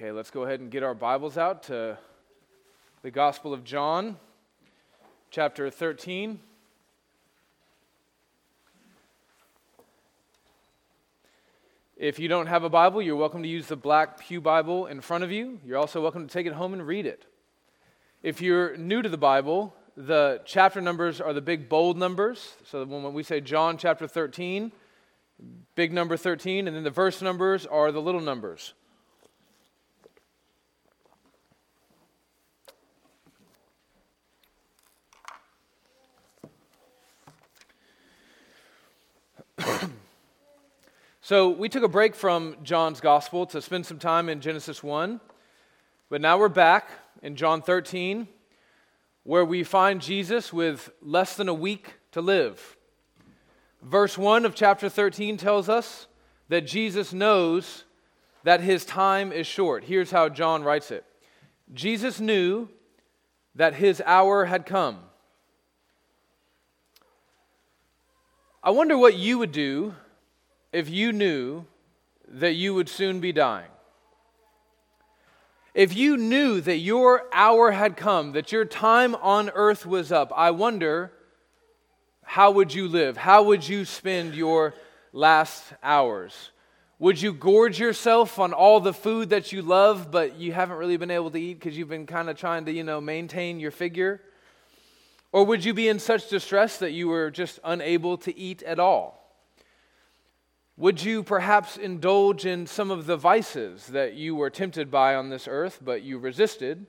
Okay, let's go ahead and get our Bibles out to the Gospel of John, chapter 13. If you don't have a Bible, you're welcome to use the black Pew Bible in front of you. You're also welcome to take it home and read it. If you're new to the Bible, the chapter numbers are the big bold numbers. So when we say John chapter 13, big number 13, and then the verse numbers are the little numbers. so we took a break from John's gospel to spend some time in Genesis 1, but now we're back in John 13, where we find Jesus with less than a week to live. Verse 1 of chapter 13 tells us that Jesus knows that his time is short. Here's how John writes it Jesus knew that his hour had come. I wonder what you would do if you knew that you would soon be dying. If you knew that your hour had come, that your time on earth was up, I wonder how would you live? How would you spend your last hours? Would you gorge yourself on all the food that you love, but you haven't really been able to eat because you've been kind of trying to, you know, maintain your figure? Or would you be in such distress that you were just unable to eat at all? Would you perhaps indulge in some of the vices that you were tempted by on this earth, but you resisted?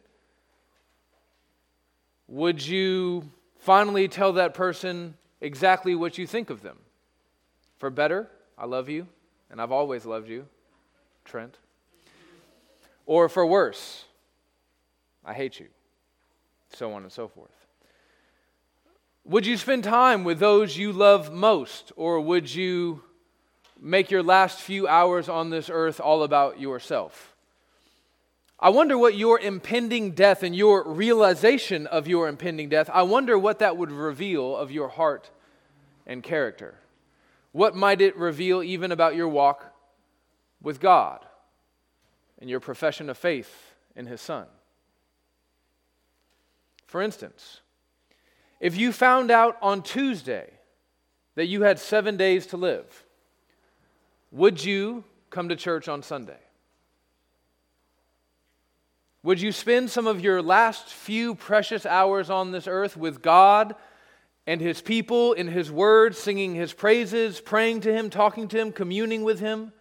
Would you finally tell that person exactly what you think of them? For better, I love you, and I've always loved you, Trent. Or for worse, I hate you, so on and so forth. Would you spend time with those you love most, or would you make your last few hours on this earth all about yourself? I wonder what your impending death and your realization of your impending death, I wonder what that would reveal of your heart and character. What might it reveal even about your walk with God and your profession of faith in His Son? For instance, if you found out on Tuesday that you had seven days to live, would you come to church on Sunday? Would you spend some of your last few precious hours on this earth with God and His people in His Word, singing His praises, praying to Him, talking to Him, communing with Him?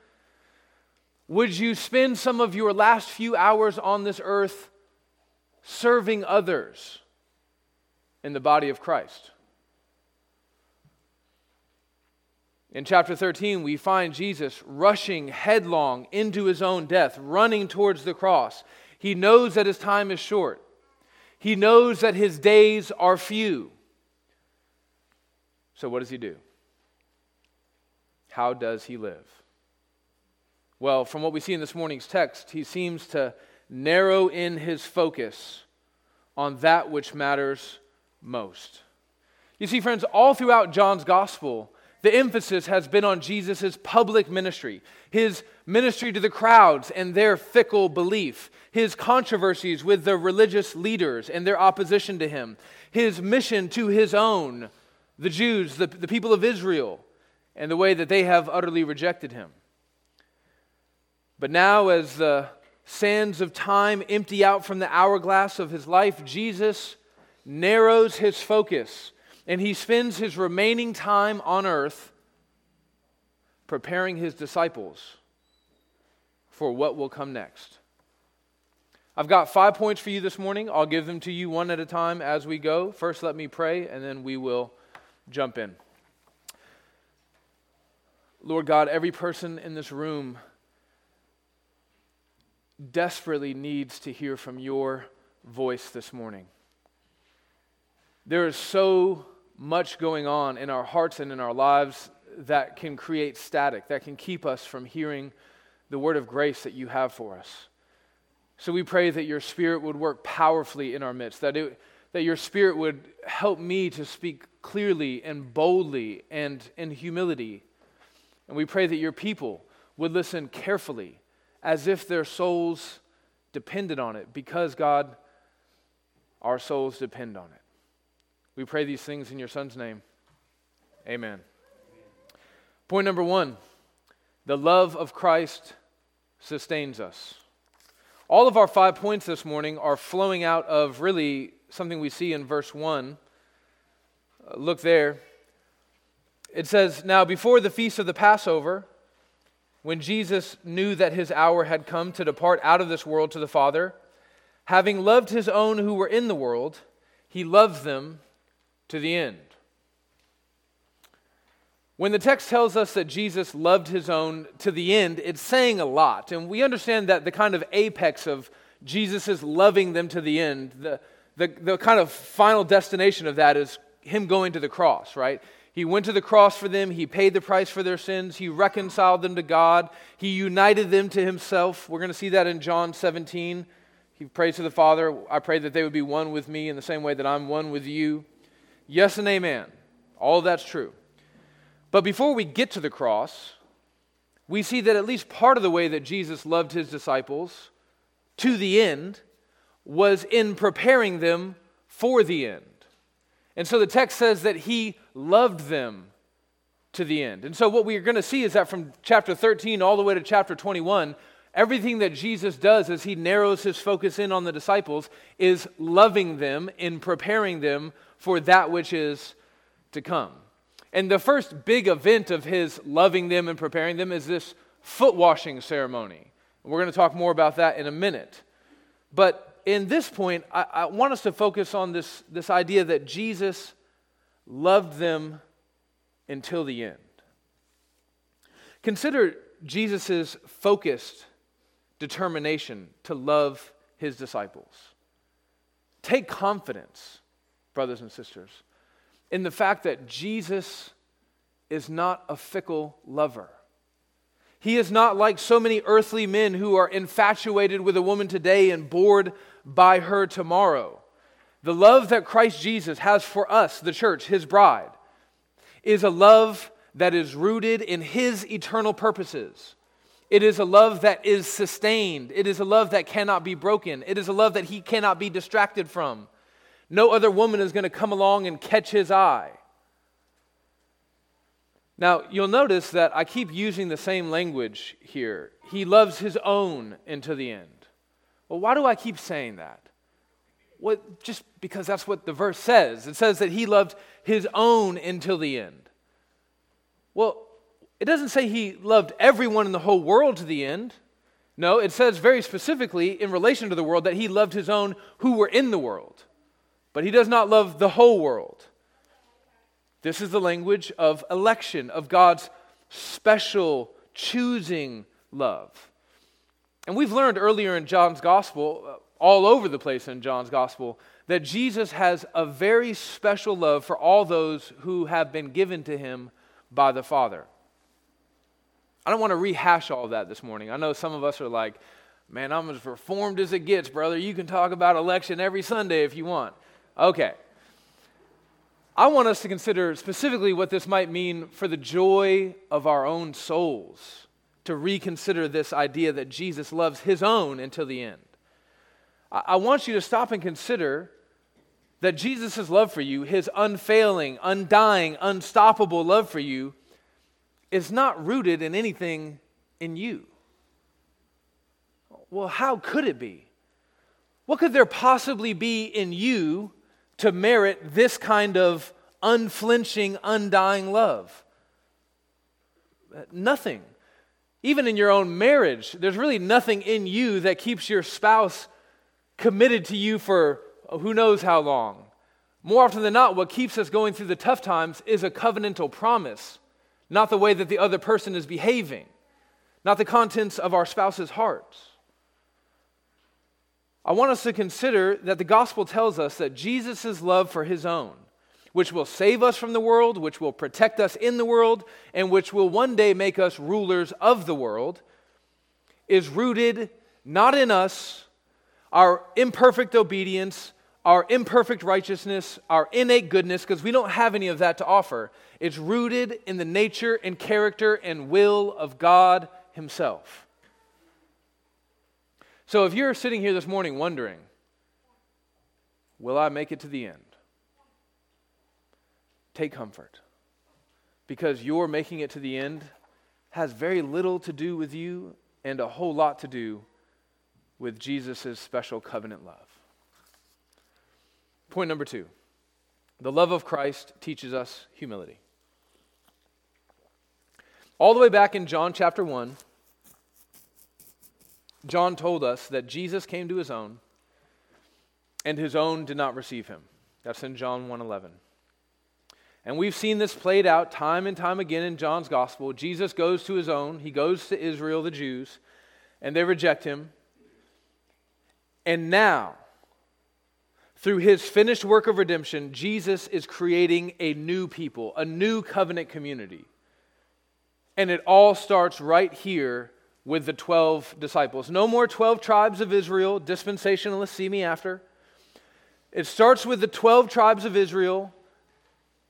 Would you spend some of your last few hours on this earth serving others? In the body of Christ. In chapter 13, we find Jesus rushing headlong into his own death, running towards the cross. He knows that his time is short, he knows that his days are few. So, what does he do? How does he live? Well, from what we see in this morning's text, he seems to narrow in his focus on that which matters most. You see, friends, all throughout John's gospel, the emphasis has been on Jesus' public ministry, his ministry to the crowds and their fickle belief, his controversies with the religious leaders and their opposition to him, his mission to his own, the Jews, the, the people of Israel, and the way that they have utterly rejected him. But now, as the sands of time empty out from the hourglass of his life, Jesus narrows his focus and he spends his remaining time on earth preparing his disciples for what will come next. I've got five points for you this morning. I'll give them to you one at a time as we go. First, let me pray, and then we will jump in. Lord God, every person in this room desperately needs to hear from your voice this morning. There is so much going on in our hearts and in our lives that can create static, that can keep us from hearing the word of grace that you have for us. So we pray that your spirit would work powerfully in our midst, that, it, that your spirit would help me to speak clearly and boldly and in humility. And we pray that your people would listen carefully as if their souls depended on it because God, our souls depend on it. We pray these things in your Son's name. Amen. Point number one the love of Christ sustains us. All of our five points this morning are flowing out of really something we see in verse 1. Uh, look there. It says, Now before the feast of the Passover, when Jesus knew that his hour had come to depart out of this world to the Father, having loved his own who were in the world, he loved them to the end. When the text tells us that Jesus loved his own to the end, it's saying a lot. And we understand that the kind of apex of Jesus' loving them to the end, the, the, the kind of final destination of that is him going to the cross, right? He went to the cross for them. He paid the price for their sins. He reconciled them to God. He united them to himself. We're going to see that in John 17. He prays to the Father, I pray that they would be one with me in the same way that I'm one with you. Yes and amen. All that's true. But before we get to the cross, we see that at least part of the way that Jesus loved his disciples to the end was in preparing them for the end. And so the text says that he loved them to the end. And so what we are going to see is that from chapter 13 all the way to chapter 21, everything that Jesus does as he narrows his focus in on the disciples is loving them in preparing them for that which is to come. And the first big event of his loving them and preparing them is this foot washing ceremony. We're going to talk more about that in a minute. But in this point, I, I want us to focus on this, this idea that Jesus loved them until the end. Consider Jesus' focused determination to love his disciples. Take confidence, brothers and sisters, in the fact that Jesus is not a fickle lover. He is not like so many earthly men who are infatuated with a woman today and bored by her tomorrow. The love that Christ Jesus has for us, the church, his bride, is a love that is rooted in his eternal purposes. It is a love that is sustained. It is a love that cannot be broken. It is a love that he cannot be distracted from. No other woman is going to come along and catch his eye. Now, you'll notice that I keep using the same language here. He loves his own into the end. Well, why do I keep saying that? Well, just because that's what the verse says. It says that he loved his own until the end. Well, it doesn't say he loved everyone in the whole world to the end. No, it says very specifically in relation to the world that he loved his own who were in the world but he does not love the whole world. This is the language of election, of God's special choosing love. And we've learned earlier in John's gospel, uh, all over the place in John's gospel, that Jesus has a very special love for all those who have been given to him by the Father. I don't want to rehash all of that this morning. I know some of us are like, man, I'm as reformed as it gets, brother. You can talk about election every Sunday if you want. Okay. I want us to consider specifically what this might mean for the joy of our own souls, to reconsider this idea that Jesus loves his own until the end. I want you to stop and consider that Jesus' love for you, his unfailing, undying, unstoppable love for you, is not rooted in anything in you. Well, how could it be? What could there possibly be in you to merit this kind of unflinching, undying love? Uh, nothing. Even in your own marriage, there's really nothing in you that keeps your spouse committed to you for who knows how long. More often than not, what keeps us going through the tough times is a covenantal promise, not the way that the other person is behaving, not the contents of our spouse's hearts. I want us to consider that the gospel tells us that Jesus' love for his own, which will save us from the world, which will protect us in the world, and which will one day make us rulers of the world, is rooted not in us, our imperfect obedience, our imperfect righteousness, our innate goodness, because we don't have any of that to offer. It's rooted in the nature and character and will of God Himself. So if you're sitting here this morning wondering, will I make it to the end? Take comfort. Because your making it to the end has very little to do with you and a whole lot to do with Jesus' special covenant love. Point number two the love of Christ teaches us humility. All the way back in John chapter 1, John told us that Jesus came to his own and his own did not receive him. That's in John 1:11. And we've seen this played out time and time again in John's gospel. Jesus goes to his own, he goes to Israel, the Jews, and they reject him. And now, through his finished work of redemption, Jesus is creating a new people, a new covenant community. And it all starts right here with the 12 disciples. No more 12 tribes of Israel, dispensationalists see me after. It starts with the 12 tribes of Israel,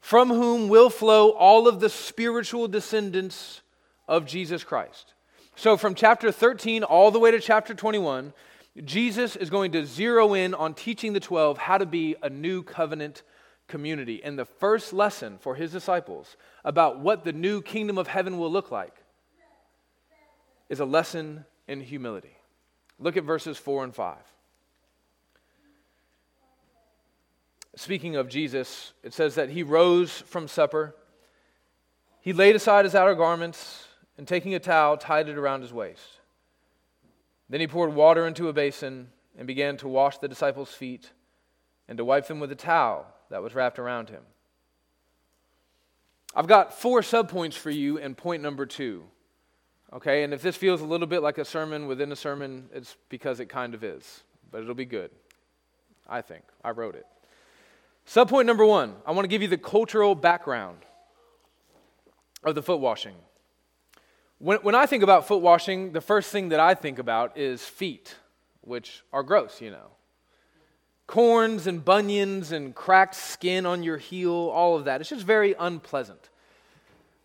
from whom will flow all of the spiritual descendants of Jesus Christ. So, from chapter 13 all the way to chapter 21, Jesus is going to zero in on teaching the 12 how to be a new covenant community. And the first lesson for his disciples about what the new kingdom of heaven will look like is a lesson in humility. Look at verses 4 and 5. Speaking of Jesus, it says that he rose from supper. He laid aside his outer garments and taking a towel, tied it around his waist. Then he poured water into a basin and began to wash the disciples' feet and to wipe them with a towel that was wrapped around him. I've got four subpoints for you in point number two. Okay, and if this feels a little bit like a sermon within a sermon, it's because it kind of is, but it'll be good. I think. I wrote it. Subpoint number one I want to give you the cultural background of the foot washing. When, when I think about foot washing, the first thing that I think about is feet, which are gross, you know corns and bunions and cracked skin on your heel, all of that. It's just very unpleasant.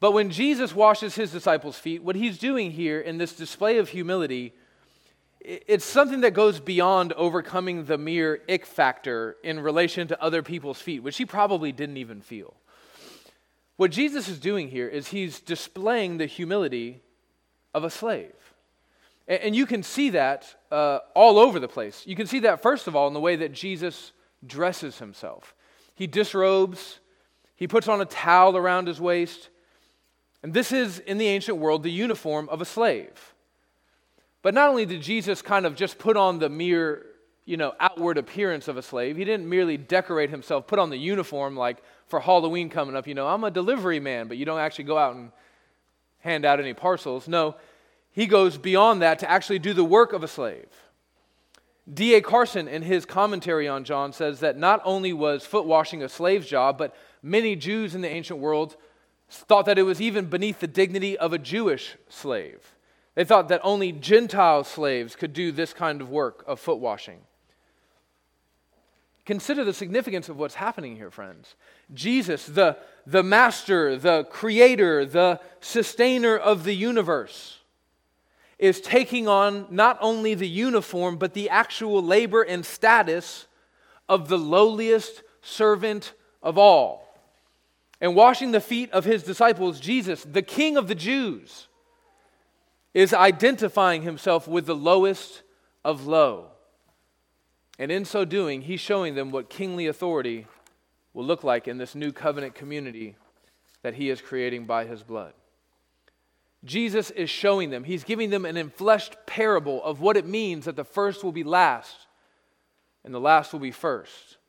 But when Jesus washes his disciples' feet, what he's doing here in this display of humility, it's something that goes beyond overcoming the mere ick factor in relation to other people's feet, which he probably didn't even feel. What Jesus is doing here is he's displaying the humility of a slave. And you can see that uh, all over the place. You can see that, first of all, in the way that Jesus dresses himself. He disrobes, he puts on a towel around his waist. And this is, in the ancient world, the uniform of a slave. But not only did Jesus kind of just put on the mere, you know, outward appearance of a slave, he didn't merely decorate himself, put on the uniform like for Halloween coming up, you know, I'm a delivery man, but you don't actually go out and hand out any parcels. No, he goes beyond that to actually do the work of a slave. D.A. Carson, in his commentary on John, says that not only was foot washing a slave's job, but many Jews in the ancient world thought that it was even beneath the dignity of a Jewish slave. They thought that only Gentile slaves could do this kind of work of foot washing. Consider the significance of what's happening here, friends. Jesus, the, the master, the creator, the sustainer of the universe, is taking on not only the uniform, but the actual labor and status of the lowliest servant of all. And washing the feet of his disciples, Jesus, the King of the Jews, is identifying himself with the lowest of low. And in so doing, he's showing them what kingly authority will look like in this new covenant community that he is creating by his blood. Jesus is showing them, he's giving them an enfleshed parable of what it means that the first will be last and the last will be first.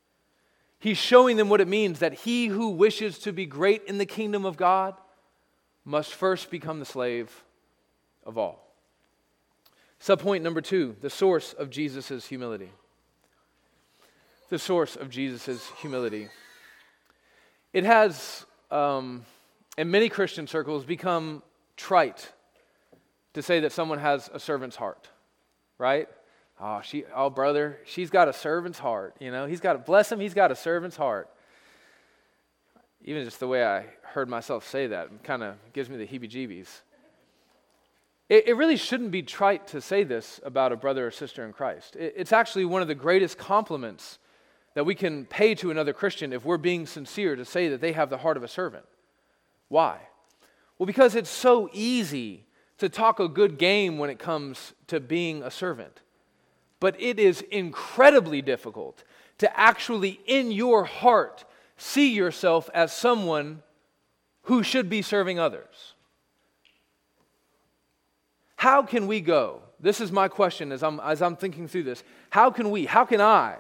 He's showing them what it means that he who wishes to be great in the kingdom of God must first become the slave of all. Subpoint number two the source of Jesus' humility. The source of Jesus' humility. It has, um, in many Christian circles, become trite to say that someone has a servant's heart, right? Oh, she, oh, brother, she's got a servant's heart. You know, he's got, bless him, he's got a servant's heart. Even just the way I heard myself say that kind of gives me the heebie jeebies. It, it really shouldn't be trite to say this about a brother or sister in Christ. It, it's actually one of the greatest compliments that we can pay to another Christian if we're being sincere to say that they have the heart of a servant. Why? Well, because it's so easy to talk a good game when it comes to being a servant. But it is incredibly difficult to actually, in your heart, see yourself as someone who should be serving others. How can we go? This is my question as I'm, as I'm thinking through this. How can we, how can I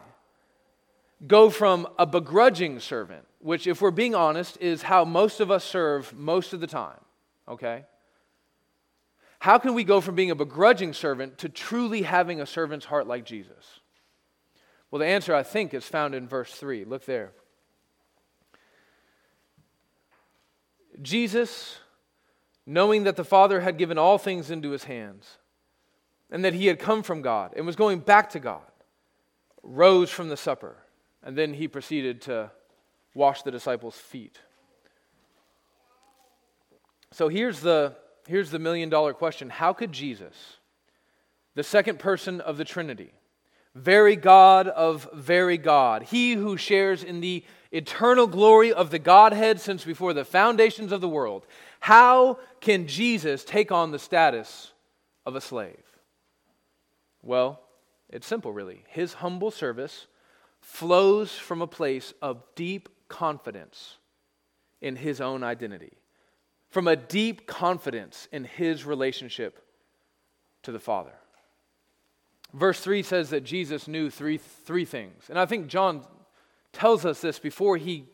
go from a begrudging servant, which, if we're being honest, is how most of us serve most of the time, okay? How can we go from being a begrudging servant to truly having a servant's heart like Jesus? Well, the answer, I think, is found in verse 3. Look there. Jesus, knowing that the Father had given all things into his hands, and that he had come from God and was going back to God, rose from the supper, and then he proceeded to wash the disciples' feet. So here's the, here's the million dollar question How could Jesus, the second person of the Trinity, very God of very God, he who shares in the eternal glory of the Godhead since before the foundations of the world, how can Jesus take on the status of a slave? Well, it's simple, really. His humble service flows from a place of deep confidence in his own identity, from a deep confidence in his relationship to the Father. Verse 3 says that Jesus knew three, three things. And I think John tells us this before he,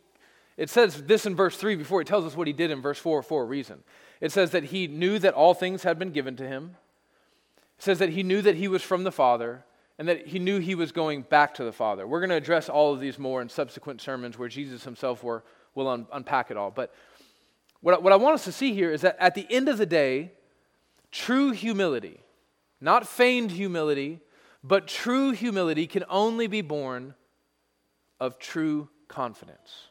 it says this in verse 3 before he tells us what he did in verse 4 for a reason. It says that he knew that all things had been given to him. It says that he knew that he was from the Father and that he knew he was going back to the Father. We're going to address all of these more in subsequent sermons where Jesus himself were, will un- unpack it all. But what, what I want us to see here is that at the end of the day, true humility, not feigned humility, but true humility can only be born of true confidence.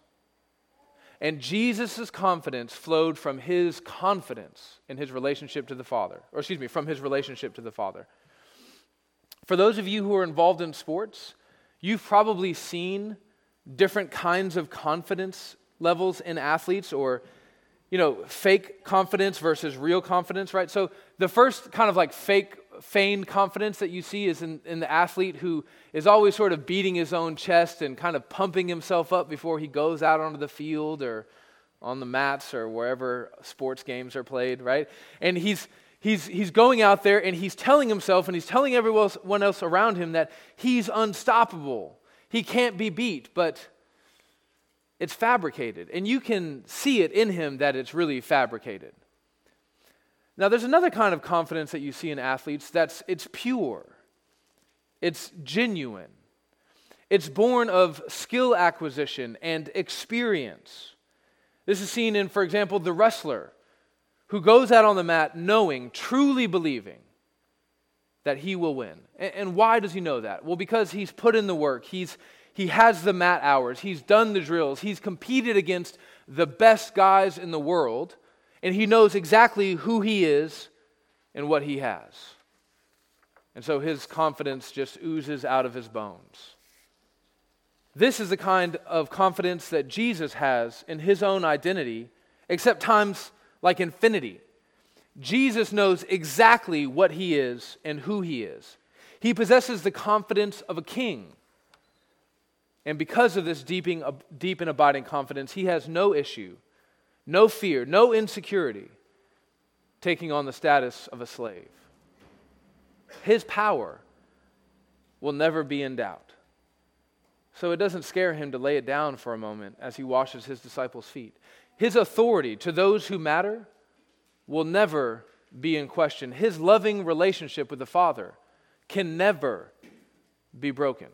And Jesus' confidence flowed from his confidence in his relationship to the Father, or excuse me, from his relationship to the Father. For those of you who are involved in sports, you've probably seen different kinds of confidence levels in athletes or you know fake confidence versus real confidence right so the first kind of like fake feigned confidence that you see is in, in the athlete who is always sort of beating his own chest and kind of pumping himself up before he goes out onto the field or on the mats or wherever sports games are played, right? And he's, he's, he's going out there and he's telling himself and he's telling everyone else around him that he's unstoppable. He can't be beat, but it's fabricated. And you can see it in him that it's really fabricated. Now, there's another kind of confidence that you see in athletes that's it's pure, it's genuine, it's born of skill acquisition and experience. This is seen in, for example, the wrestler who goes out on the mat knowing, truly believing that he will win. And, why does he know that? Well, because he's put in the work, he's, he has the mat hours, he's done the drills, he's competed against the best guys in the world and he knows exactly who he is and what he has. And so his confidence just oozes out of his bones. This is the kind of confidence that Jesus has in his own identity, except times like infinity. Jesus knows exactly what he is and who he is. He possesses the confidence of a king. And because of this deep and abiding confidence, he has no issue no fear, no insecurity, taking on the status of a slave. His power will never be in doubt. So it doesn't scare him to lay it down for a moment as he washes his disciples' feet. His authority to those who matter will never be in question. His loving relationship with the Father can never be broken.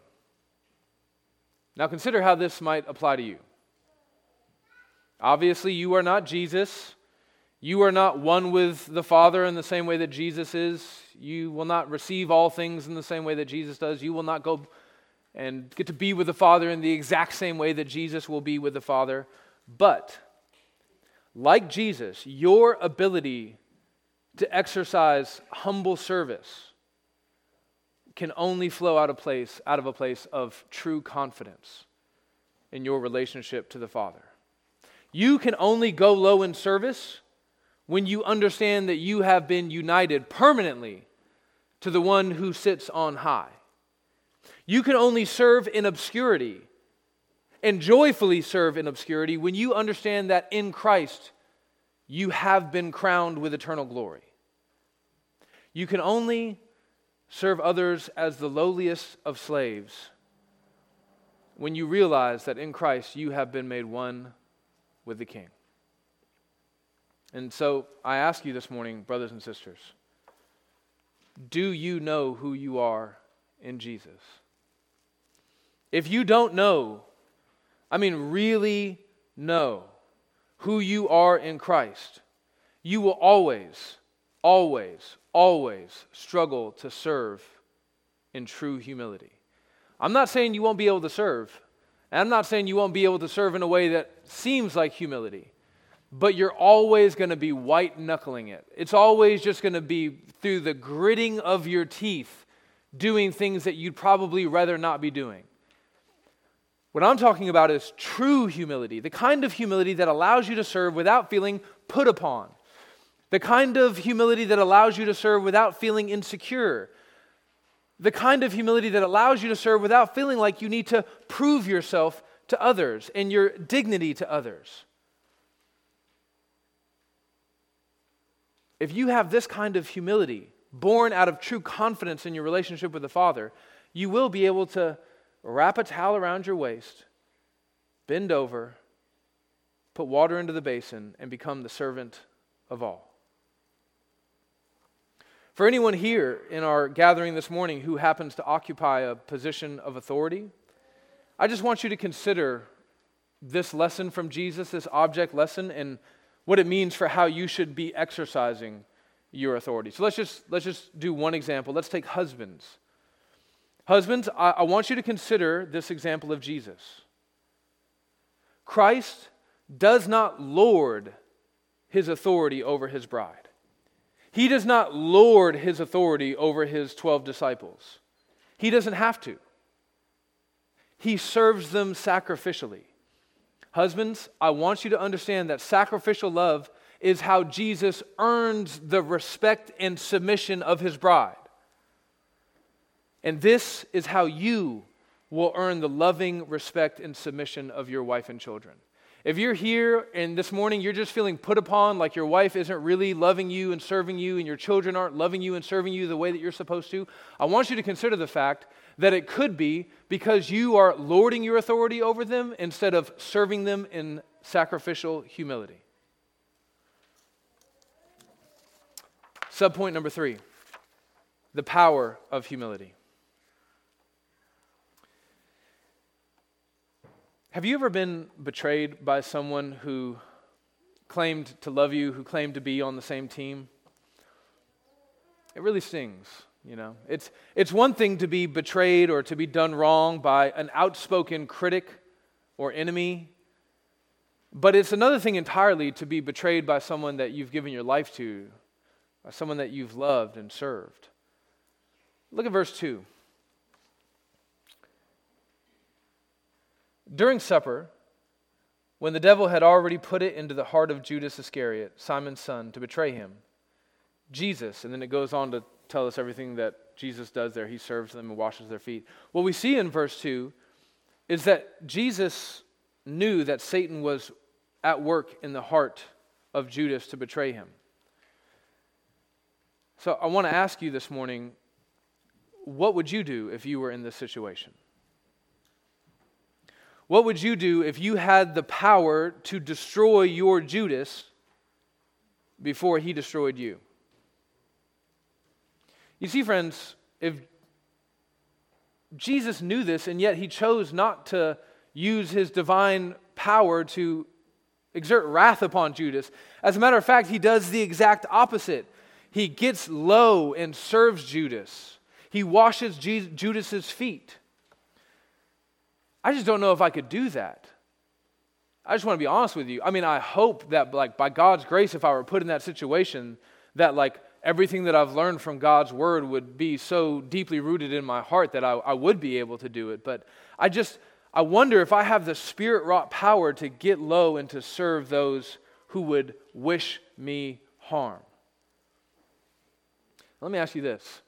Now consider how this might apply to you. Obviously, you are not Jesus. You are not one with the Father in the same way that Jesus is. You will not receive all things in the same way that Jesus does. You will not go and get to be with the Father in the exact same way that Jesus will be with the Father. But, like Jesus, your ability to exercise humble service can only flow out of place out of a place of true confidence in your relationship to the Father. You can only go low in service when you understand that you have been united permanently to the one who sits on high. You can only serve in obscurity and joyfully serve in obscurity when you understand that in Christ you have been crowned with eternal glory. You can only serve others as the lowliest of slaves when you realize that in Christ you have been made one with the King. And so I ask you this morning, brothers and sisters, do you know who you are in Jesus? If you don't know, I mean, really know who you are in Christ, you will always, always, always struggle to serve in true humility. I'm not saying you won't be able to serve, and I'm not saying you won't be able to serve in a way that seems like humility but you're always going to be white knuckling it. It's always just going to be through the gritting of your teeth doing things that you'd probably rather not be doing. What I'm talking about is true humility, the kind of humility that allows you to serve without feeling put upon, the kind of humility that allows you to serve without feeling insecure, the kind of humility that allows you to serve without feeling like you need to prove yourself to others and your dignity to others. If you have this kind of humility, born out of true confidence in your relationship with the Father, you will be able to wrap a towel around your waist, bend over, put water into the basin, and become the servant of all. For anyone here in our gathering this morning who happens to occupy a position of authority, I just want you to consider this lesson from Jesus, this object lesson, and what it means for how you should be exercising your authority. So let's just, let's just do one example. Let's take husbands. Husbands, I, I want you to consider this example of Jesus. Christ does not lord his authority over his bride. He does not lord his authority over his 12 disciples. He doesn't have to. He serves them sacrificially. Husbands, I want you to understand that sacrificial love is how Jesus earns the respect and submission of his bride. And this is how you will earn the loving respect and submission of your wife and children. If you're here and this morning you're just feeling put upon, like your wife isn't really loving you and serving you, and your children aren't loving you and serving you the way that you're supposed to, I want you to consider the fact that it could be because you are lording your authority over them instead of serving them in sacrificial humility. Subpoint number three the power of humility. Have you ever been betrayed by someone who claimed to love you, who claimed to be on the same team? It really stings, you know. It's, it's one thing to be betrayed or to be done wrong by an outspoken critic or enemy, but it's another thing entirely to be betrayed by someone that you've given your life to, by someone that you've loved and served. Look at verse 2. During supper, when the devil had already put it into the heart of Judas Iscariot, Simon's son, to betray him, Jesus, and then it goes on to tell us everything that Jesus does there. He serves them and washes their feet. What we see in verse 2 is that Jesus knew that Satan was at work in the heart of Judas to betray him. So I want to ask you this morning what would you do if you were in this situation? What would you do if you had the power to destroy your Judas before he destroyed you? You see, friends, if Jesus knew this and yet he chose not to use his divine power to exert wrath upon Judas, as a matter of fact, he does the exact opposite. He gets low and serves Judas, he washes Judas's feet. I just don't know if I could do that. I just want to be honest with you. I mean, I hope that, like, by God's grace, if I were put in that situation, that, like, everything that I've learned from God's word would be so deeply rooted in my heart that I, I would be able to do it. But I just, I wonder if I have the spirit wrought power to get low and to serve those who would wish me harm. Let me ask you this.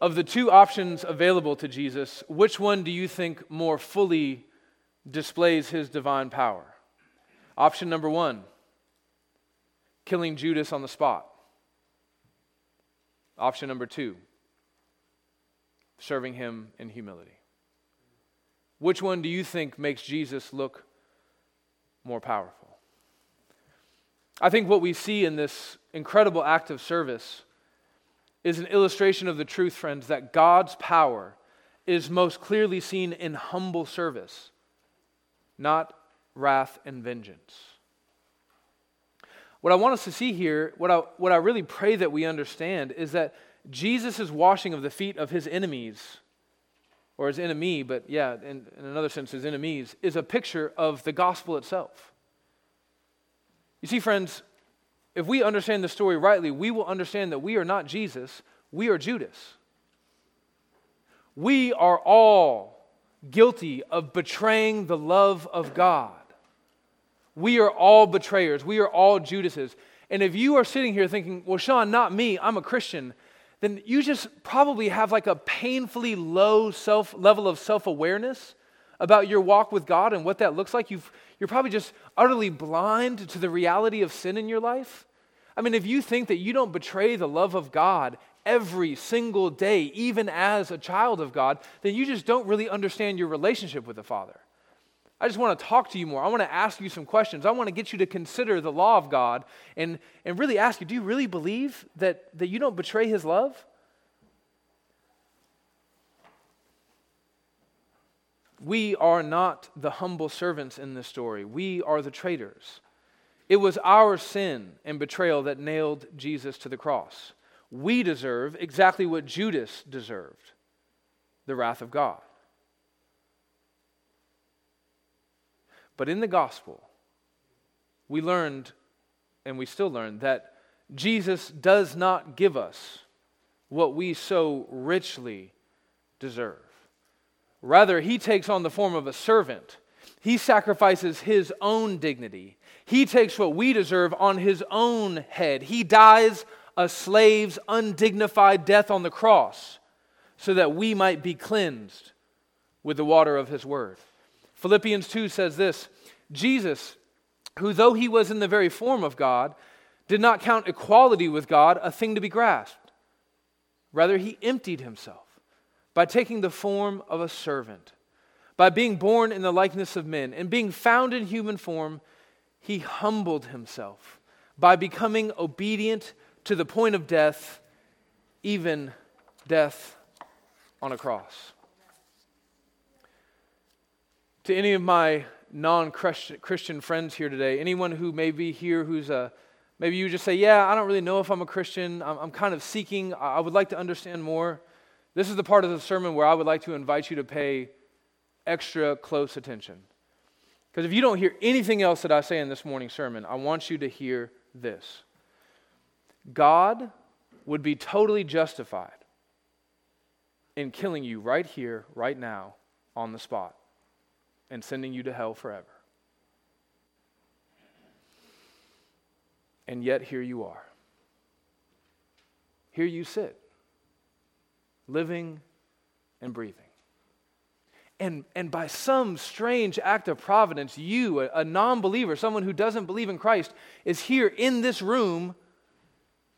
Of the two options available to Jesus, which one do you think more fully displays his divine power? Option number one killing Judas on the spot. Option number two serving him in humility. Which one do you think makes Jesus look more powerful? I think what we see in this incredible act of service is an illustration of the truth, friends, that God's power is most clearly seen in humble service, not wrath and vengeance. What I want us to see here, what I, what I really pray that we understand, is that Jesus' washing of the feet of his enemies, or his enemy, but yeah, in, in another sense, his enemies, is a picture of the gospel itself. You see, friends, if we understand the story rightly, we will understand that we are not Jesus, we are Judas. We are all guilty of betraying the love of God. We are all betrayers. We are all Judases. And if you are sitting here thinking, well, Sean, not me, I'm a Christian, then you just probably have like a painfully low self level of self-awareness about your walk with God and what that looks like. You've, you're probably just utterly blind to the reality of sin in your life. I mean, if you think that you don't betray the love of God every single day, even as a child of God, then you just don't really understand your relationship with the Father. I just want to talk to you more. I want to ask you some questions. I want to get you to consider the law of God and, and really ask you do you really believe that, that you don't betray His love? We are not the humble servants in this story, we are the traitors. It was our sin and betrayal that nailed Jesus to the cross. We deserve exactly what Judas deserved the wrath of God. But in the gospel, we learned, and we still learn, that Jesus does not give us what we so richly deserve. Rather, he takes on the form of a servant. He sacrifices his own dignity. He takes what we deserve on his own head. He dies a slave's undignified death on the cross so that we might be cleansed with the water of his word. Philippians 2 says this Jesus, who though he was in the very form of God, did not count equality with God a thing to be grasped. Rather, he emptied himself by taking the form of a servant. By being born in the likeness of men and being found in human form, he humbled himself by becoming obedient to the point of death, even death on a cross. To any of my non Christian friends here today, anyone who may be here who's a maybe you just say, Yeah, I don't really know if I'm a Christian. I'm, I'm kind of seeking, I would like to understand more. This is the part of the sermon where I would like to invite you to pay extra close attention. Because if you don't hear anything else that I say in this morning's sermon, I want you to hear this God would be totally justified in killing you right here, right now, on the spot, and sending you to hell forever. And yet, here you are. Here you sit, living and breathing. And, and by some strange act of providence, you, a, a non believer, someone who doesn't believe in Christ, is here in this room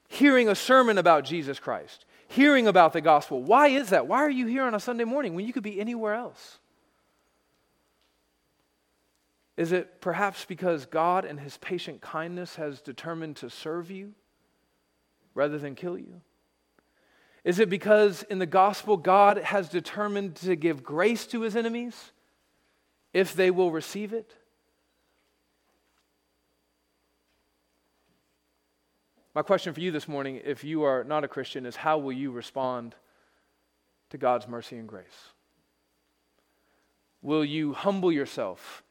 hearing a sermon about Jesus Christ, hearing about the gospel. Why is that? Why are you here on a Sunday morning when you could be anywhere else? Is it perhaps because God and his patient kindness has determined to serve you rather than kill you? Is it because in the gospel God has determined to give grace to his enemies if they will receive it? My question for you this morning, if you are not a Christian, is how will you respond to God's mercy and grace? Will you humble yourself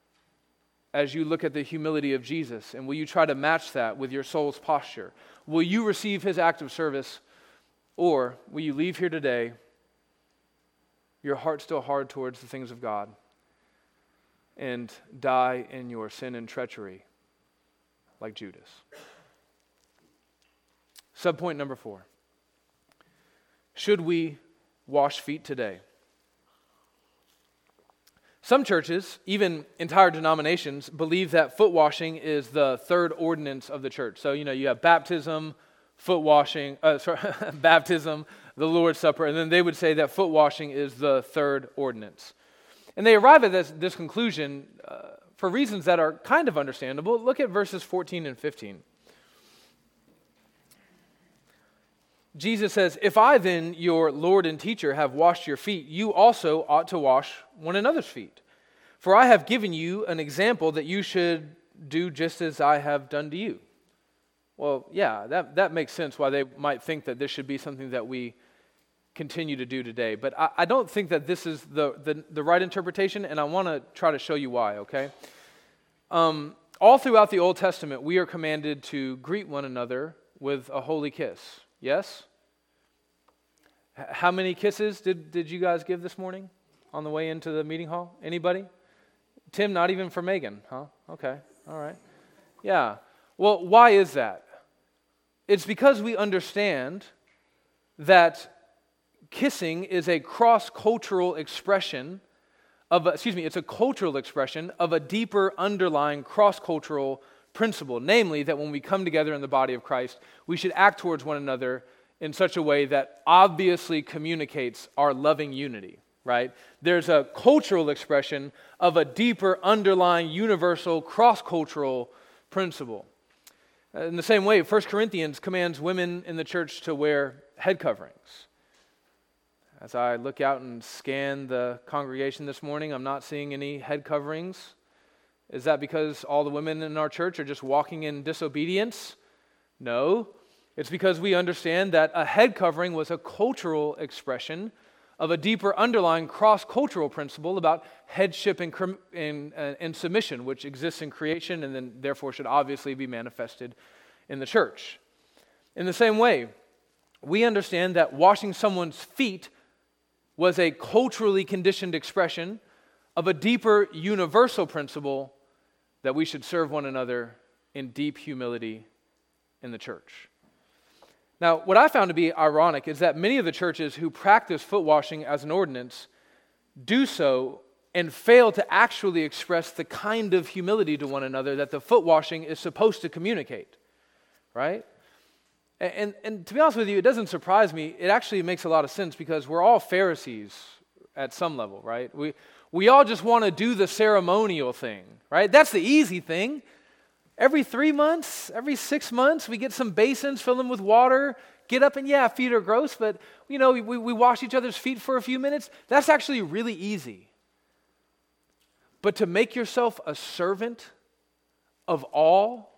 as you look at the humility of Jesus? And will you try to match that with your soul's posture? Will you receive his act of service, or will you leave here today, your heart still hard towards the things of God, and die in your sin and treachery like Judas? Subpoint number four Should we wash feet today? Some churches, even entire denominations, believe that foot washing is the third ordinance of the church. So, you know, you have baptism, foot washing, uh, sorry, baptism, the Lord's Supper, and then they would say that foot washing is the third ordinance. And they arrive at this, this conclusion uh, for reasons that are kind of understandable. Look at verses 14 and 15. Jesus says, If I then, your Lord and teacher, have washed your feet, you also ought to wash one another's feet. For I have given you an example that you should do just as I have done to you. Well, yeah, that, that makes sense why they might think that this should be something that we continue to do today. But I, I don't think that this is the, the, the right interpretation, and I want to try to show you why, okay? Um, all throughout the Old Testament, we are commanded to greet one another with a holy kiss. Yes? How many kisses did, did you guys give this morning on the way into the meeting hall? Anybody? Tim, not even for Megan, huh? Okay, all right. Yeah. Well, why is that? It's because we understand that kissing is a cross cultural expression of, excuse me, it's a cultural expression of a deeper underlying cross cultural principle, namely that when we come together in the body of Christ, we should act towards one another in such a way that obviously communicates our loving unity, right? There's a cultural expression of a deeper underlying universal cross cultural principle. Uh, in the same way, 1 Corinthians commands women in the church to wear head coverings. As I look out and scan the congregation this morning, I'm not seeing any head coverings is that because all the women in our church are just walking in disobedience? No. It's because we understand that a head covering was a cultural expression of a deeper underlying cross cultural principle about headship and, and, uh, and, submission, which exists in creation and then therefore should obviously be manifested in the church. In the same way, we understand that washing someone's feet was a culturally conditioned expression of a deeper universal principle that we should serve one another in deep humility in the church. Now, what I found to be ironic is that many of the churches who practice foot washing as an ordinance do so and fail to actually express the kind of humility to one another that the foot washing is supposed to communicate, right? And, and, and, to be honest with you, it doesn't surprise me. It actually makes a lot of sense because we're all Pharisees at some level, right? We, we all just want to do the ceremonial thing, right? That's the easy thing. Every three months, every six months, we get some basins, fill them with water, get up and yeah, feet are gross, but you know, we, we wash each other's feet for a few minutes. That's actually really easy. But to make yourself a servant of all,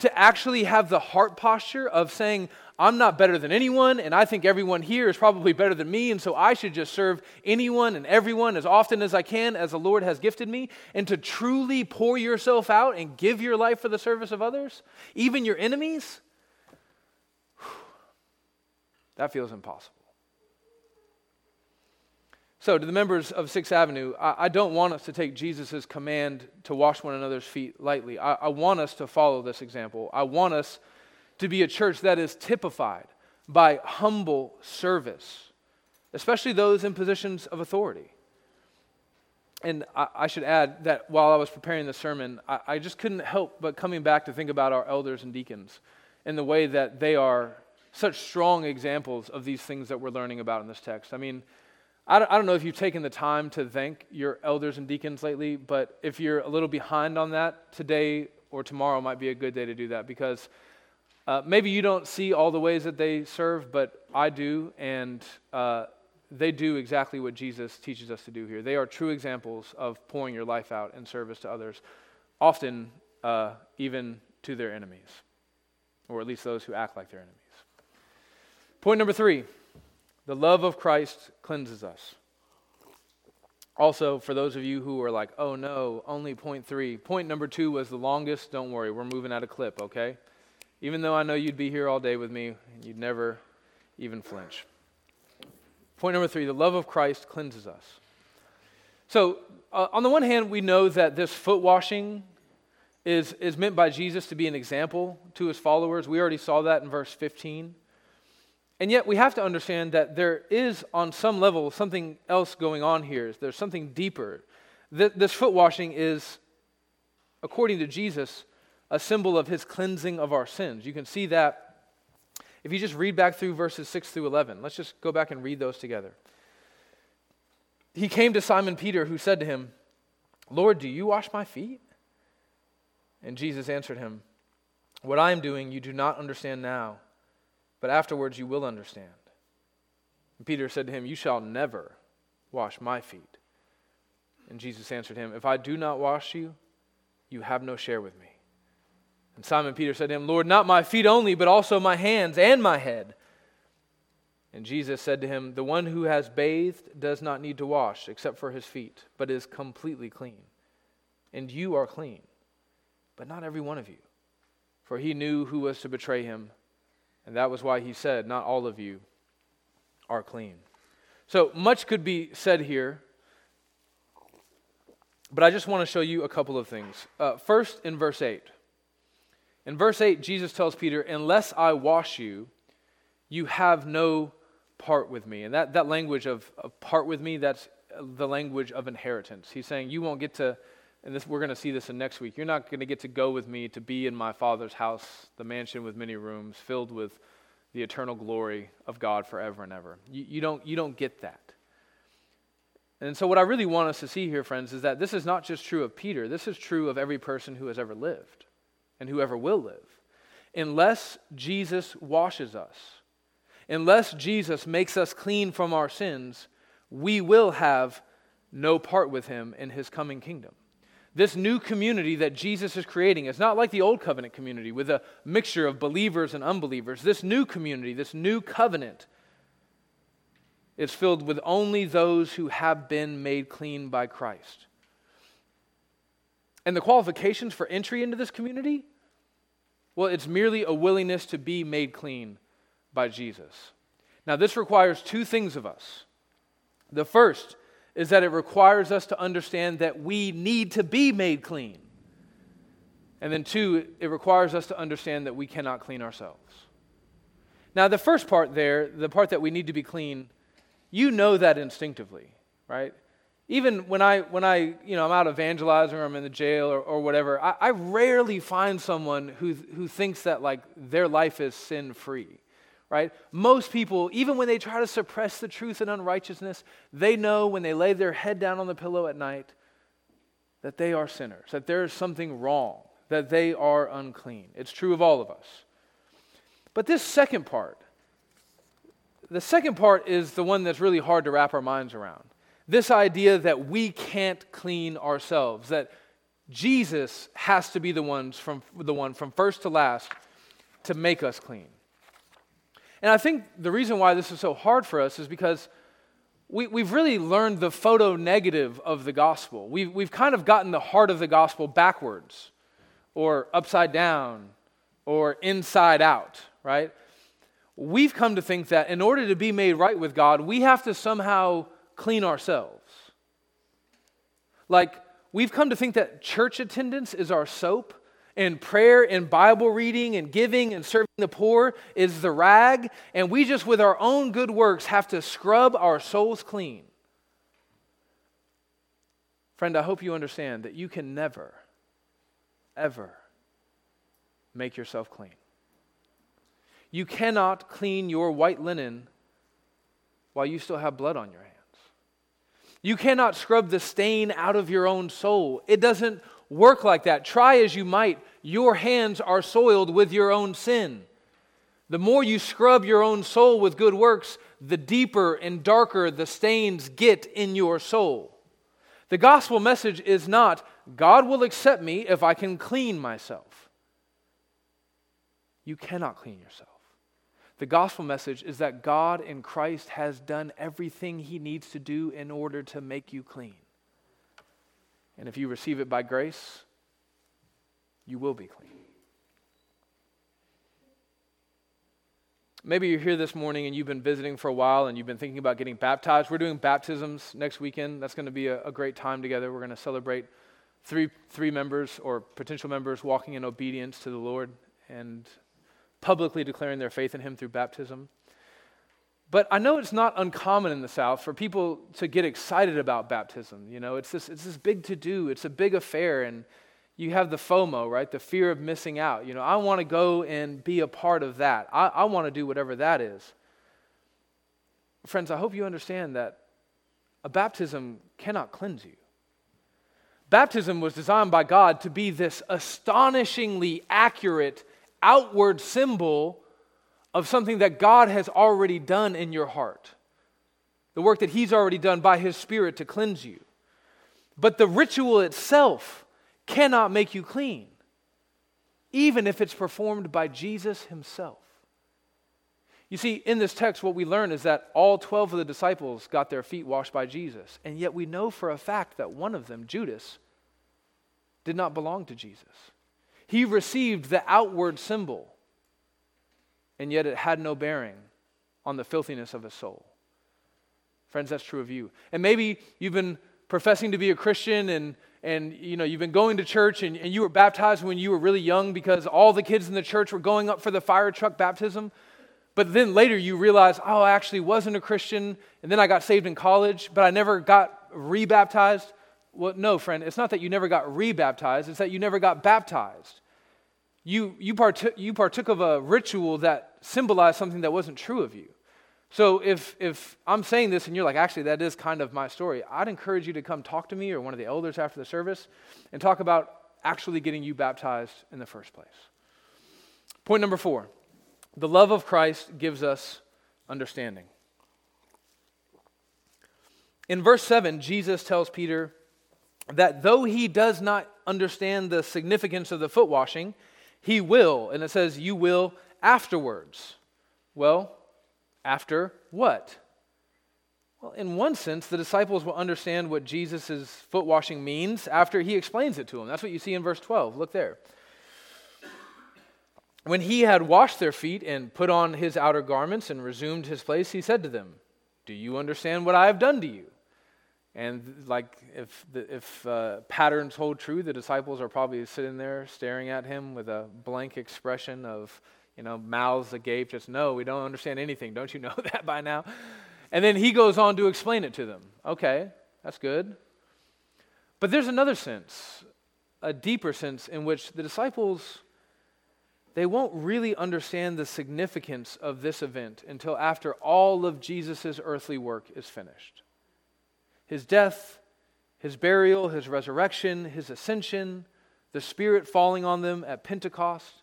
to actually have the heart posture of saying, I'm not better than anyone, and I think everyone here is probably better than me, and so I should just serve anyone and everyone as often as I can as the Lord has gifted me, and to truly pour yourself out and give your life for the service of others, even your enemies, that feels impossible. So, to the members of Sixth Avenue, I, I don't want us to take Jesus' command to wash one another's feet lightly. I, I want us to follow this example. I want us to be a church that is typified by humble service, especially those in positions of authority. And I, I should add that while I was preparing the sermon, I, I just couldn't help but coming back to think about our elders and deacons and the way that they are such strong examples of these things that we're learning about in this text. I mean, I don't, I don't, know if you've taken the time to thank your elders and deacons lately, but if you're a little behind on that, today or tomorrow might be a good day to do that because uh, maybe you don't see all the ways that they serve, but I do, and uh, they do exactly what Jesus teaches us to do here. They are true examples of pouring your life out in service to others, often uh, even to their enemies, or at least those who act like their enemies. Point number three the love of Christ cleanses us. Also, for those of you who are like, oh no, only point three. Point number two was the longest. Don't worry, we're moving at a clip, okay? even though I know you'd be here all day with me and you'd never even flinch. Point number three the love of Christ cleanses us. So, uh, on the one hand, we know that this foot washing is, is meant by Jesus to be an example to his followers. We already saw that in verse 15. And yet, we have to understand that there is, on some level, something else going on here. There's something deeper. This foot washing is, according to Jesus, a symbol of his cleansing of our sins. You can see that if you just read back through verses 6 through 11. Let's just go back and read those together. He came to Simon Peter, who said to him, Lord, do you wash my feet? And Jesus answered him, What I am doing you do not understand now, but afterwards you will understand. And Peter said to him, You shall never wash my feet. And Jesus answered him, If I do not wash you, you have no share with me. And Simon Peter said to him, Lord, not my feet only, but also my hands and my head. And Jesus said to him, The one who has bathed does not need to wash except for his feet, but is completely clean. And you are clean but not every one of you. For he knew who was to betray him, and that was why he said, Not all of you are clean. So much could be said here, but I just want to show you a couple of things. Uh, first, in verse 8. In verse 8, Jesus tells Peter, Unless I wash you, you have no part with me. And that, that language of, of part with me, that's the language of inheritance. He's saying, You won't get to and this, we're going to see this in next week. You're not going to get to go with me to be in my Father's house, the mansion with many rooms, filled with the eternal glory of God forever and ever. You, you, don't, you don't get that. And so, what I really want us to see here, friends, is that this is not just true of Peter, this is true of every person who has ever lived and whoever will live. Unless Jesus washes us, unless Jesus makes us clean from our sins, we will have no part with him in his coming kingdom. This new community that Jesus is creating is not like the old covenant community with a mixture of believers and unbelievers. This new community, this new covenant, is filled with only those who have been made clean by Christ. And the qualifications for entry into this community? Well, it's merely a willingness to be made clean by Jesus. Now, this requires two things of us. The first is that it requires us to understand that we need to be made clean. And then, two, it requires us to understand that we cannot clean ourselves. Now, the first part there, the part that we need to be clean, you know that instinctively, right? Even when I, when I you know, I'm out evangelizing or I'm in the jail or, or whatever, I, I rarely find someone who, who thinks that like their life is sin free right? Most people, even when they try to suppress the truth and unrighteousness, they know when they lay their head down on the pillow at night that they are sinners, that there is something wrong, that they are unclean. It's true of all of us. But this second part, the second part is the one that's really hard to wrap our minds around. This idea that we can't clean ourselves, that Jesus has to be the ones from the one from first to last to make us clean. And I think the reason why this is so hard for us is because we, we've really learned the photo negative of the gospel. We've, we've kind of gotten the heart of the gospel backwards, or upside down, or inside out, right? We've come to think that in order to be made right with God, we have to somehow clean ourselves. Like, we've come to think that church attendance is our soap and prayer and Bible reading and giving and serving the poor is the rag, and we just, with our own good works, have to scrub our souls clean. Friend, I hope you understand that you can never, ever make yourself clean. You cannot clean your white linen while you still have blood on your hands. You cannot scrub the stain out of your own soul. It doesn't work like that. Try as you might, your hands are soiled with your own sin. The more you scrub your own soul with good works, the deeper and darker the stains get in your soul. The gospel message is not, God will accept me if I can clean myself. You cannot clean yourself. The gospel message is that God in Christ has done everything he needs to do in order to make you clean. And if you receive it by grace, you will be clean. maybe you're here this morning and you've been visiting for a while and you've been thinking about getting baptized. We're doing baptisms next weekend. That's going to be a, a great time together. We're going to celebrate three, three members or potential members walking in obedience to the Lord and publicly declaring their faith in Him through baptism. But I know it's not uncommon in the South for people to get excited about baptism. You know, it's this, it's this big to do, it's a big affair, and you have the FOMO, right? The fear of missing out. You know, I want to go and be a part of that. I, I want to do whatever that is. Friends, I hope you understand that a baptism cannot cleanse you. Baptism was designed by God to be this astonishingly accurate outward symbol of something that God has already done in your heart. The work that He's already done by His Spirit to cleanse you. But the ritual itself cannot make you clean, even if it's performed by Jesus Himself. You see, in this text, what we learn is that all 12 of the disciples got their feet washed by Jesus. And yet we know for a fact that one of them, Judas, did not belong to Jesus. He received the outward symbol, and yet it had no bearing on the filthiness of his soul. Friends, that's true of you. And maybe you've been professing to be a Christian and and you know you've been going to church and, and you were baptized when you were really young because all the kids in the church were going up for the fire truck baptism. But then later you realize oh i actually wasn't a christian and then i got saved in college but i never got rebaptized. Well no friend it's not that you never got rebaptized it's that you never got baptized. You, you, partook, you partook of a ritual that symbolized something that wasn't true of you. So if, if I'm saying this and you're like, actually, that is kind of my story, I'd encourage you to come talk to me or one of the elders after the service and talk about actually getting you baptized in the first place. Point number four the love of Christ gives us understanding. In verse 7, Jesus tells Peter that though he does not understand the significance of the foot washing, he will. And it says, You will afterwards. Well, after what? Well, in one sense, the disciples will understand what Jesus' foot washing means after he explains it to them. That's what you see in verse 12. Look there. When he had washed their feet and put on his outer garments and resumed his place, he said to them, Do you understand what I have done to you? And like if the, if uh, patterns hold true, the disciples are probably sitting there staring at him with a blank expression of you know mouths agape, just no, we don't understand anything. Don't you know that by now? And then he goes on to explain it to them. Okay, that's good. But there's another sense, a deeper sense in which the disciples they won't really understand the significance of this event until after all of Jesus' earthly work is finished his death, his burial, his resurrection, his ascension, the Spirit falling on them at Pentecost.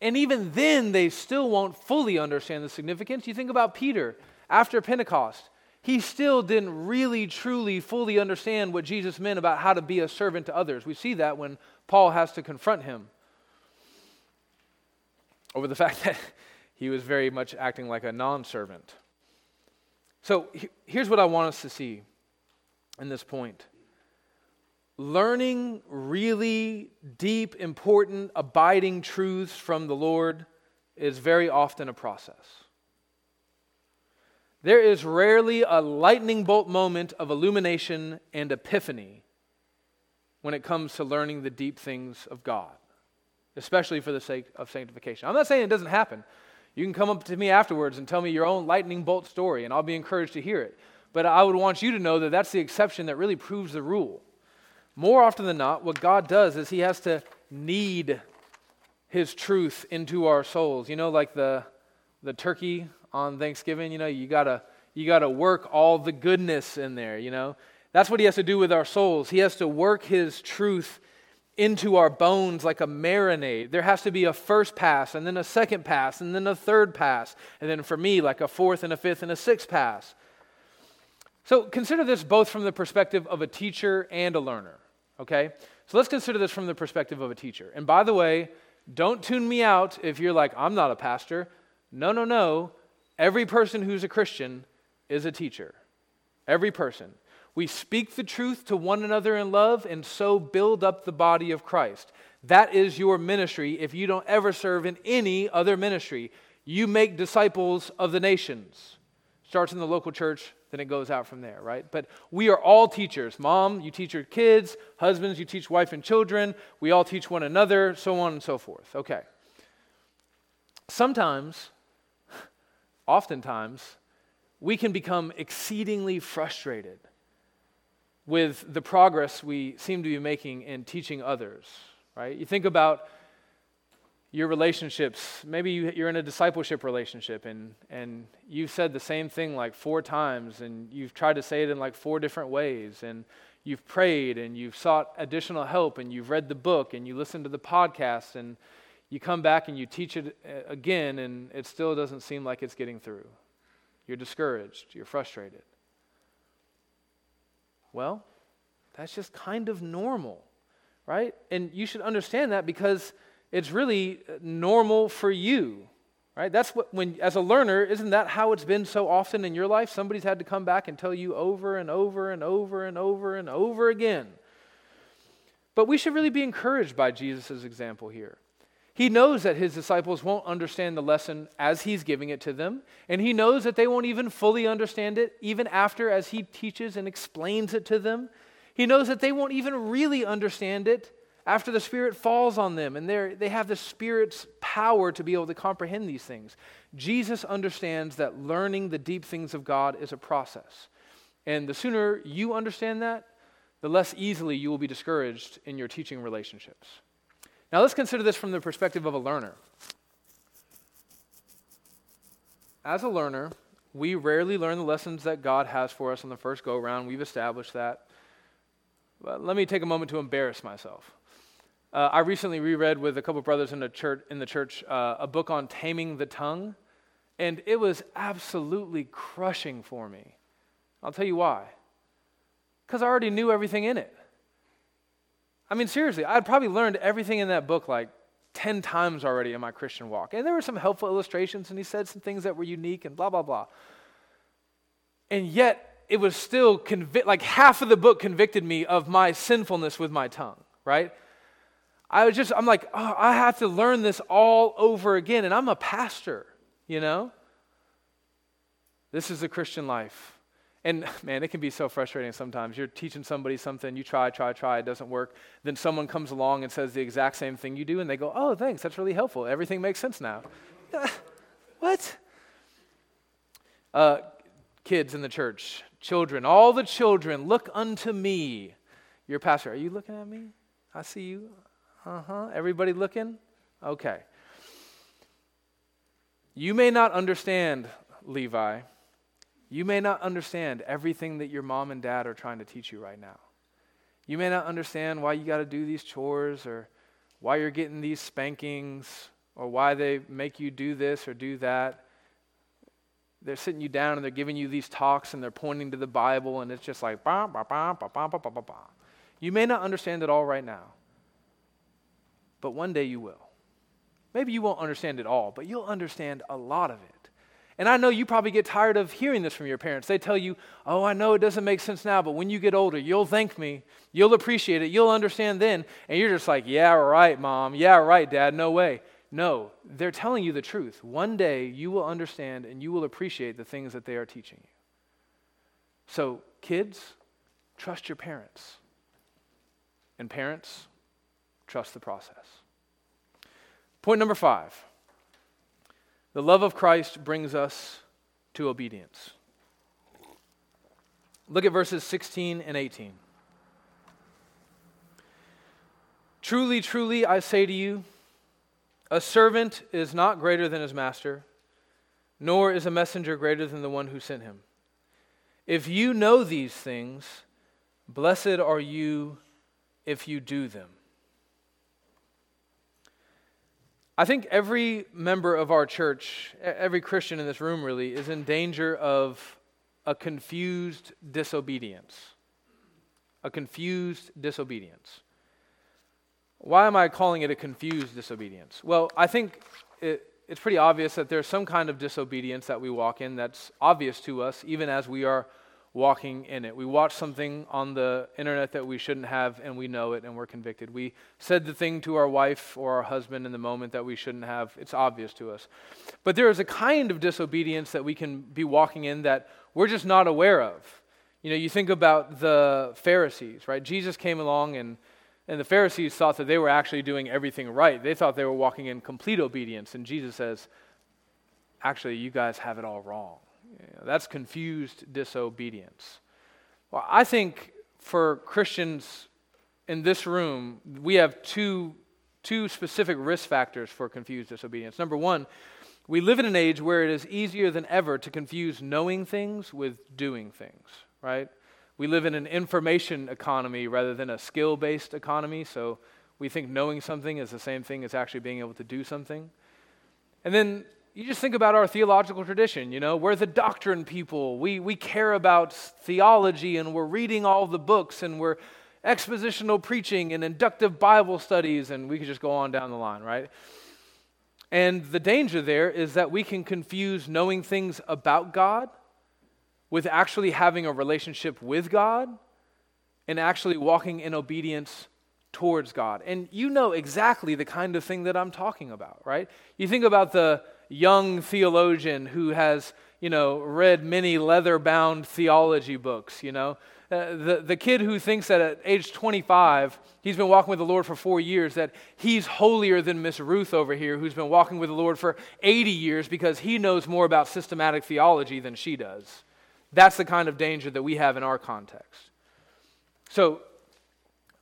And even then, they still won't fully understand the significance. You think about Peter after Pentecost. He still didn't really, truly, fully understand what Jesus meant about how to be a servant to others. We see that when Paul has to confront him over the fact that he was very much acting like a non servant. So here's what I want us to see in this point. Learning really deep, important, abiding truths from the Lord is very often a process. There is rarely a lightning bolt moment of illumination and epiphany when it comes to learning the deep things of God, especially for the sake of sanctification. I'm not saying it doesn't happen. You can come up to me afterwards and tell me your own lightning bolt story, and I'll be encouraged to hear it. But I would want you to know that that's the exception that really proves the rule. More often than not, what God does is He has to knead His truth into our souls. You know, like the, the turkey on Thanksgiving, you know, you gotta, you gotta work all the goodness in there, you know. That's what He has to do with our souls. He has to work His truth into our bones like a marinade. There has to be a first pass, and then a second pass, and then a third pass, and then for me, like a fourth and a fifth and a sixth pass. So consider this both from the perspective of a teacher and a learner, okay? So let's consider this from the perspective of a teacher. And by the way, don't tune me out if you're like, I'm not a pastor. No, no, no. Every person who's a Christian is a teacher. Every person. We speak the truth to one another in love and so build up the body of Christ. That is your ministry if you don't ever serve in any other ministry. You make disciples of the nations. Starts in the local church, then it goes out from there, right? But we are all teachers. Mom, you teach your kids. Husbands, you teach wife and children. We all teach one another, so on and so forth. Okay. Sometimes, oftentimes, we can become exceedingly frustrated with the progress we seem to be making in teaching others, right? You think about your relationships. Maybe you, are in a discipleship relationship and, and you've said the same thing like four times and you've tried to say it in like four different ways and you've prayed and you've sought additional help and you've read the book and you listen to the podcast and you come back and you teach it uh, again and it still doesn't seem like it's getting through. You're discouraged, you're frustrated. Well, that's just kind of normal, right? And you should understand that because it's really normal for you, right? That's what, when, as a learner, isn't that how it's been so often in your life? Somebody's had to come back and tell you over and over and over and over and over again. But we should really be encouraged by Jesus' example here. He knows that his disciples won't understand the lesson as he's giving it to them, and he knows that they won't even fully understand it even after as he teaches and explains it to them. He knows that they won't even really understand it after the Spirit falls on them and they have the Spirit's power to be able to comprehend these things. Jesus understands that learning the deep things of God is a process. And the sooner you understand that, the less easily you will be discouraged in your teaching relationships. Now let's consider this from the perspective of a learner. As a learner, we rarely learn the lessons that God has for us on the first go around. We've established that. But let me take a moment to embarrass myself. Uh, I recently reread with a couple brothers in the church, in the church uh, a book on taming the tongue, and it was absolutely crushing for me. I'll tell you why. Because I already knew everything in it. I mean, seriously, I'd probably learned everything in that book like 10 times already in my Christian walk. And there were some helpful illustrations, and he said some things that were unique and blah, blah, blah. And yet, it was still convi- like half of the book convicted me of my sinfulness with my tongue, right? I was just, I'm like, oh, I have to learn this all over again. And I'm a pastor, you know? This is the Christian life. And man, it can be so frustrating sometimes. You're teaching somebody something, you try, try, try, it doesn't work. Then someone comes along and says the exact same thing you do, and they go, Oh, thanks, that's really helpful. Everything makes sense now. what? Uh, kids in the church, children, all the children, look unto me. Your pastor, are you looking at me? I see you. Uh huh. Everybody looking? Okay. You may not understand, Levi you may not understand everything that your mom and dad are trying to teach you right now. You may not understand why you got to do these chores or why you're getting these spankings or why they make you do this or do that. They're sitting you down and they're giving you these talks and they're pointing to the Bible and it's just like, bah, bah, bah, bah, bah, bah, bah, bah, you may not understand it all right now, but one day you will. Maybe you won't understand it all, but you'll understand a lot of it. And I know you probably get tired of hearing this from your parents. They tell you, oh, I know it doesn't make sense now, but when you get older, you'll thank me. You'll appreciate it. You'll understand then. And you're just like, yeah, right, mom. Yeah, right, dad. No way. No, they're telling you the truth. One day you will understand and you will appreciate the things that they are teaching you. So, kids, trust your parents. And parents, trust the process. Point number five the love of Christ brings us to obedience. Look at verses 16 and 18. Truly, truly, I say to you, a servant is not greater than his master, nor is a messenger greater than the one who sent him. If you know these things, blessed are you if you do them. I think every member of our church, every Christian in this room really, is in danger of a confused disobedience. A confused disobedience. Why am I calling it a confused disobedience? Well, I think it, it's pretty obvious that there's some kind of disobedience that we walk in that's obvious to us, even as we are walking in it. We watch something on the internet that we shouldn't have, and we know it, and we're convicted. We said the thing to our wife or our husband in the moment that we shouldn't have. It's obvious to us. But there is a kind of disobedience that we can be walking in that we're just not aware of. You know, you think about the Pharisees, right? Jesus came along and and the Pharisees thought that they were actually doing everything right. They thought they were walking in complete obedience. And Jesus says, actually, you guys have it all wrong. You know, that's confused disobedience. Well, I think for Christians in this room, we have two, two specific risk factors for confused disobedience. Number one, we live in an age where it is easier than ever to confuse knowing things with doing things, right? We live in an information economy rather than a skill based economy, so we think knowing something is the same thing as actually being able to do something. And then you just think about our theological tradition, you know, we're the doctrine people. We, we care about theology and we're reading all the books and we're expositional preaching and inductive Bible studies, and we could just go on down the line, right? And the danger there is that we can confuse knowing things about God with actually having a relationship with God and actually walking in obedience towards God. And you know exactly the kind of thing that I'm talking about, right? You think about the young theologian who has, you know, read many leather bound theology books, you know. Uh, the, the kid who thinks that at age 25, he's been walking with the Lord for four years, that he's holier than Miss Ruth over here, who's been walking with the Lord for 80 years because he knows more about systematic theology than she does. That's the kind of danger that we have in our context. So,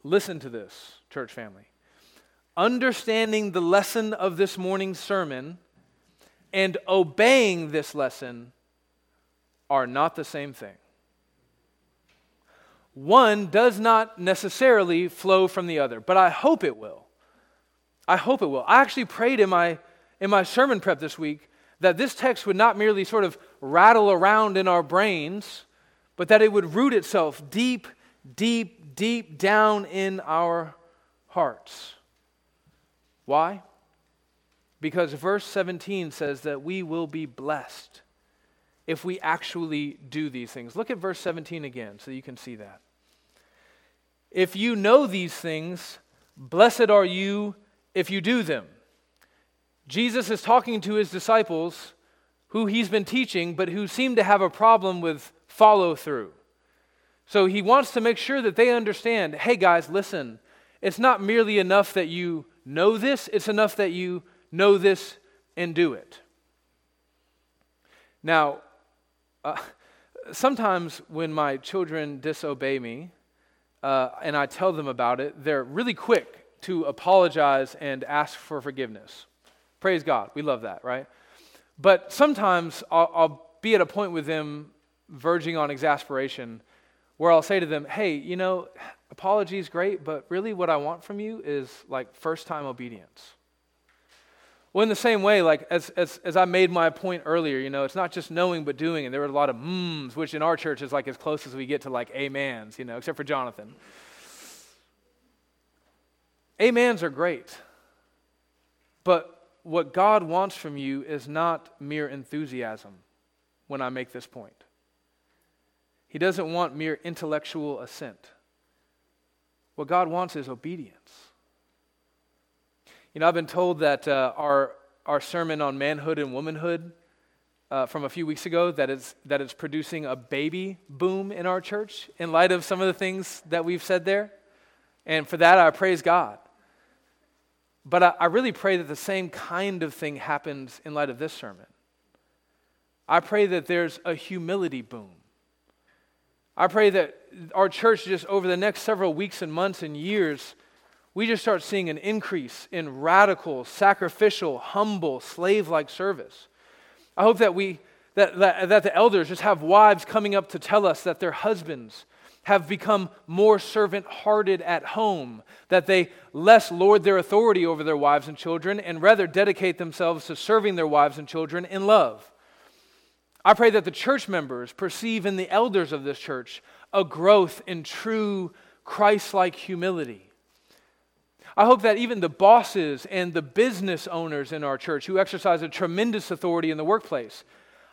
listen to this, church family. Understanding the lesson of this morning's sermon and obeying this lesson are not the same thing. One does not necessarily flow from the other, but I hope it will. I hope it will. I actually prayed in my, in my sermon prep this week that this text would not merely sort of rattle around in our brains, but that it would root itself deep, deep, deep down in our hearts. Why? Because verse 17 says that we will be blessed if we actually do these things. Look at verse 17 again so you can see that. If you know these things, blessed are you if you do them. Jesus is talking to his disciples who he's been teaching, but who seem to have a problem with follow through. So he wants to make sure that they understand hey, guys, listen, it's not merely enough that you know this, it's enough that you know this and do it. Now, uh, sometimes when my children disobey me uh, and I tell them about it, they're really quick to apologize and ask for forgiveness. Praise God. We love that, right? But sometimes I'll, I'll be at a point with them verging on exasperation where I'll say to them, hey, you know, apology is great, but really what I want from you is like first time obedience. Well, in the same way, like as, as, as I made my point earlier, you know, it's not just knowing but doing, and there were a lot of mms, which in our church is like as close as we get to like amens, you know, except for Jonathan. Amens are great, but what God wants from you is not mere enthusiasm when I make this point. He doesn't want mere intellectual assent. What God wants is obedience. You know, I've been told that uh, our, our sermon on manhood and womanhood uh, from a few weeks ago that it's, that it's producing a baby boom in our church in light of some of the things that we've said there. And for that, I praise God. But I, I really pray that the same kind of thing happens in light of this sermon. I pray that there's a humility boom. I pray that our church, just over the next several weeks and months and years, we just start seeing an increase in radical, sacrificial, humble, slave like service. I hope that, we, that, that, that the elders just have wives coming up to tell us that their husbands have become more servant hearted at home, that they less lord their authority over their wives and children and rather dedicate themselves to serving their wives and children in love. I pray that the church members perceive in the elders of this church a growth in true Christ like humility. I hope that even the bosses and the business owners in our church who exercise a tremendous authority in the workplace,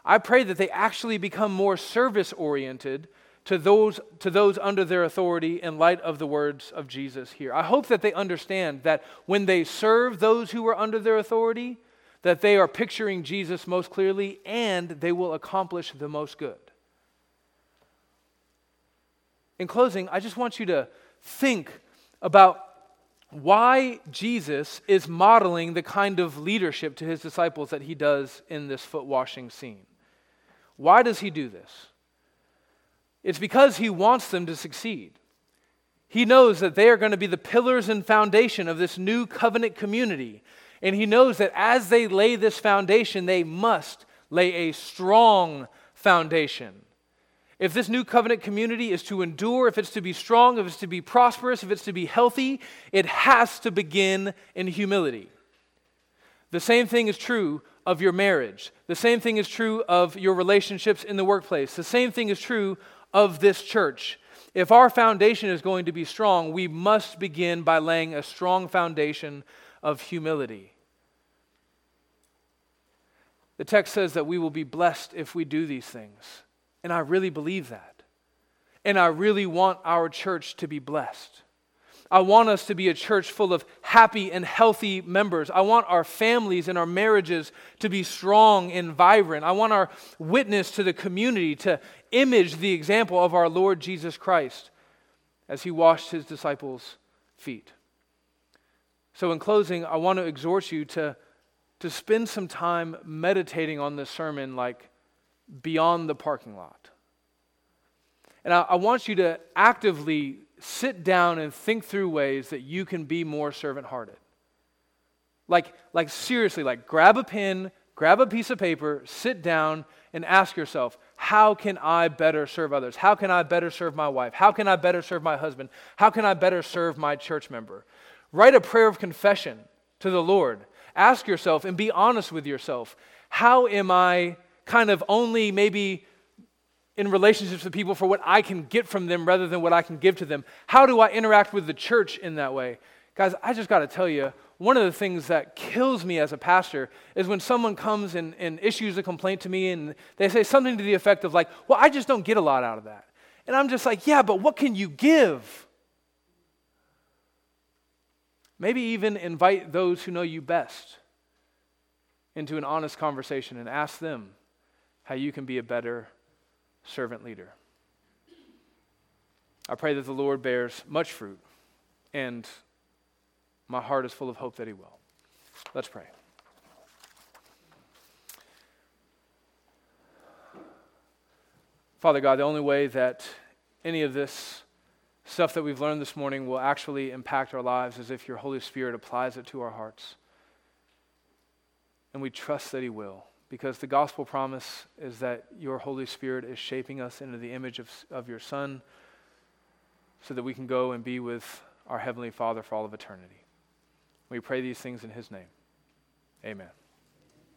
I pray that they actually become more service oriented to those, to those under their authority in light of the words of Jesus here. I hope that they understand that when they serve those who are under their authority, that they are picturing Jesus most clearly and they will accomplish the most good. In closing, I just want you to think about why Jesus is modeling the kind of leadership to his disciples that he does in this foot washing scene. Why does he do this? It's because he wants them to succeed. He knows that they are going to be the pillars and foundation of this new covenant community. And he knows that as they lay this foundation, they must lay a strong foundation. If this new covenant community is to endure, if it's to be strong, if it's to be prosperous, if it's to be healthy, it has to begin in humility. The same thing is true of your marriage. The same thing is true of your relationships in the workplace. The same thing is true of this church. If our foundation is going to be strong, we must begin by laying a strong foundation of humility. The text says that we will be blessed if we do these things. And I really believe that. And I really want our church to be blessed. I want us to be a church full of happy and healthy members. I want our families and our marriages to be strong and vibrant. I want our witness to the community to image the example of our Lord Jesus Christ as he washed his disciples' feet. So, in closing, I want to exhort you to, to spend some time meditating on this sermon like beyond the parking lot. And I, I want you to actively sit down and think through ways that you can be more servant hearted. Like, like seriously, like grab a pen, grab a piece of paper, sit down, and ask yourself, how can I better serve others? How can I better serve my wife? How can I better serve my husband? How can I better serve my church member? Write a prayer of confession to the Lord. Ask yourself and be honest with yourself. How am I kind of only maybe in relationships with people for what I can get from them rather than what I can give to them? How do I interact with the church in that way? Guys, I just got to tell you, one of the things that kills me as a pastor is when someone comes and, and issues a complaint to me and they say something to the effect of, like, well, I just don't get a lot out of that. And I'm just like, yeah, but what can you give? Maybe even invite those who know you best into an honest conversation and ask them how you can be a better servant leader. I pray that the Lord bears much fruit, and my heart is full of hope that He will. Let's pray. Father God, the only way that any of this stuff that we've learned this morning will actually impact our lives is if your Holy Spirit applies it to our hearts. And we trust that He will because the gospel promise is that your Holy Spirit is shaping us into the image of, of your Son so that we can go and be with our Heavenly Father for all of eternity. We pray these things in His name. Amen.